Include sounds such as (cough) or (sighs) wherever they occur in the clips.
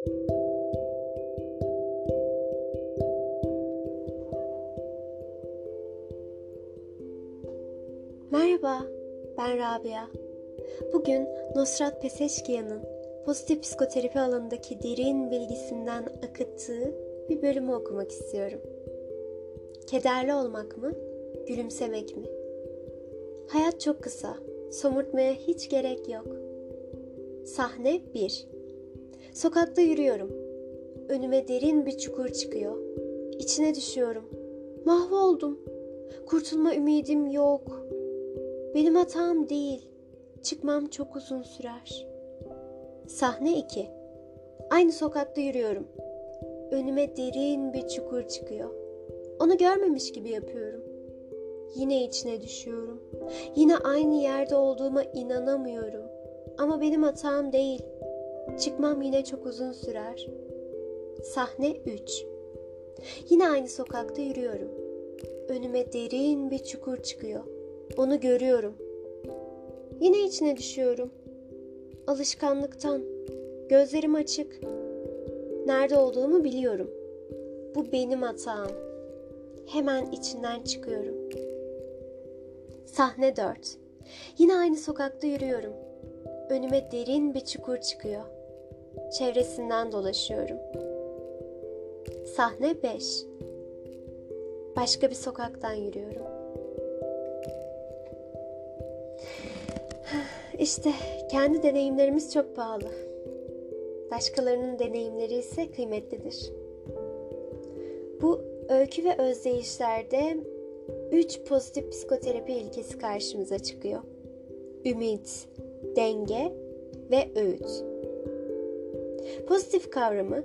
Merhaba, ben Rabia. Bugün Nosrat Peseşkiyan'ın pozitif psikoterapi alanındaki derin bilgisinden akıttığı bir bölümü okumak istiyorum. Kederli olmak mı, gülümsemek mi? Hayat çok kısa, somurtmaya hiç gerek yok. Sahne 1 Sokakta yürüyorum. Önüme derin bir çukur çıkıyor. İçine düşüyorum. Mahvoldum. Kurtulma ümidim yok. Benim hatam değil. Çıkmam çok uzun sürer. Sahne 2. Aynı sokakta yürüyorum. Önüme derin bir çukur çıkıyor. Onu görmemiş gibi yapıyorum. Yine içine düşüyorum. Yine aynı yerde olduğuma inanamıyorum. Ama benim hatam değil. Çıkmam yine çok uzun sürer. Sahne 3. Yine aynı sokakta yürüyorum. Önüme derin bir çukur çıkıyor. Onu görüyorum. Yine içine düşüyorum. Alışkanlıktan. Gözlerim açık. Nerede olduğumu biliyorum. Bu benim hatam. Hemen içinden çıkıyorum. Sahne 4. Yine aynı sokakta yürüyorum. Önüme derin bir çukur çıkıyor. Çevresinden dolaşıyorum. Sahne 5. Başka bir sokaktan yürüyorum. (sighs) İşte kendi deneyimlerimiz çok pahalı. Başkalarının deneyimleri ise kıymetlidir. Bu öykü ve özdeyişlerde üç pozitif psikoterapi ilkesi karşımıza çıkıyor. Ümit, denge ve öğüt. Pozitif kavramı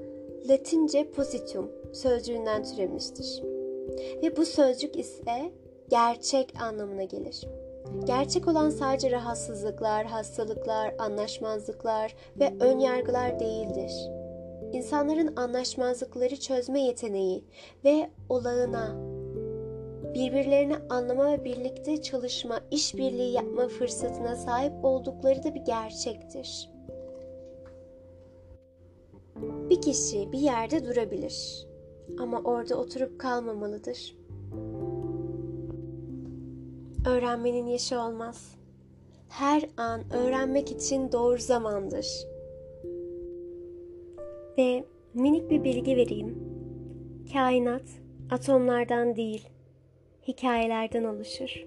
Latince positum sözcüğünden türemiştir. Ve bu sözcük ise gerçek anlamına gelir. Gerçek olan sadece rahatsızlıklar, hastalıklar, anlaşmazlıklar ve ön yargılar değildir. İnsanların anlaşmazlıkları çözme yeteneği ve olağına, birbirlerini anlama ve birlikte çalışma, işbirliği yapma fırsatına sahip oldukları da bir gerçektir. Bir kişi bir yerde durabilir ama orada oturup kalmamalıdır. Öğrenmenin yaşı olmaz. Her an öğrenmek için doğru zamandır. Ve minik bir bilgi vereyim. Kainat atomlardan değil, hikayelerden oluşur.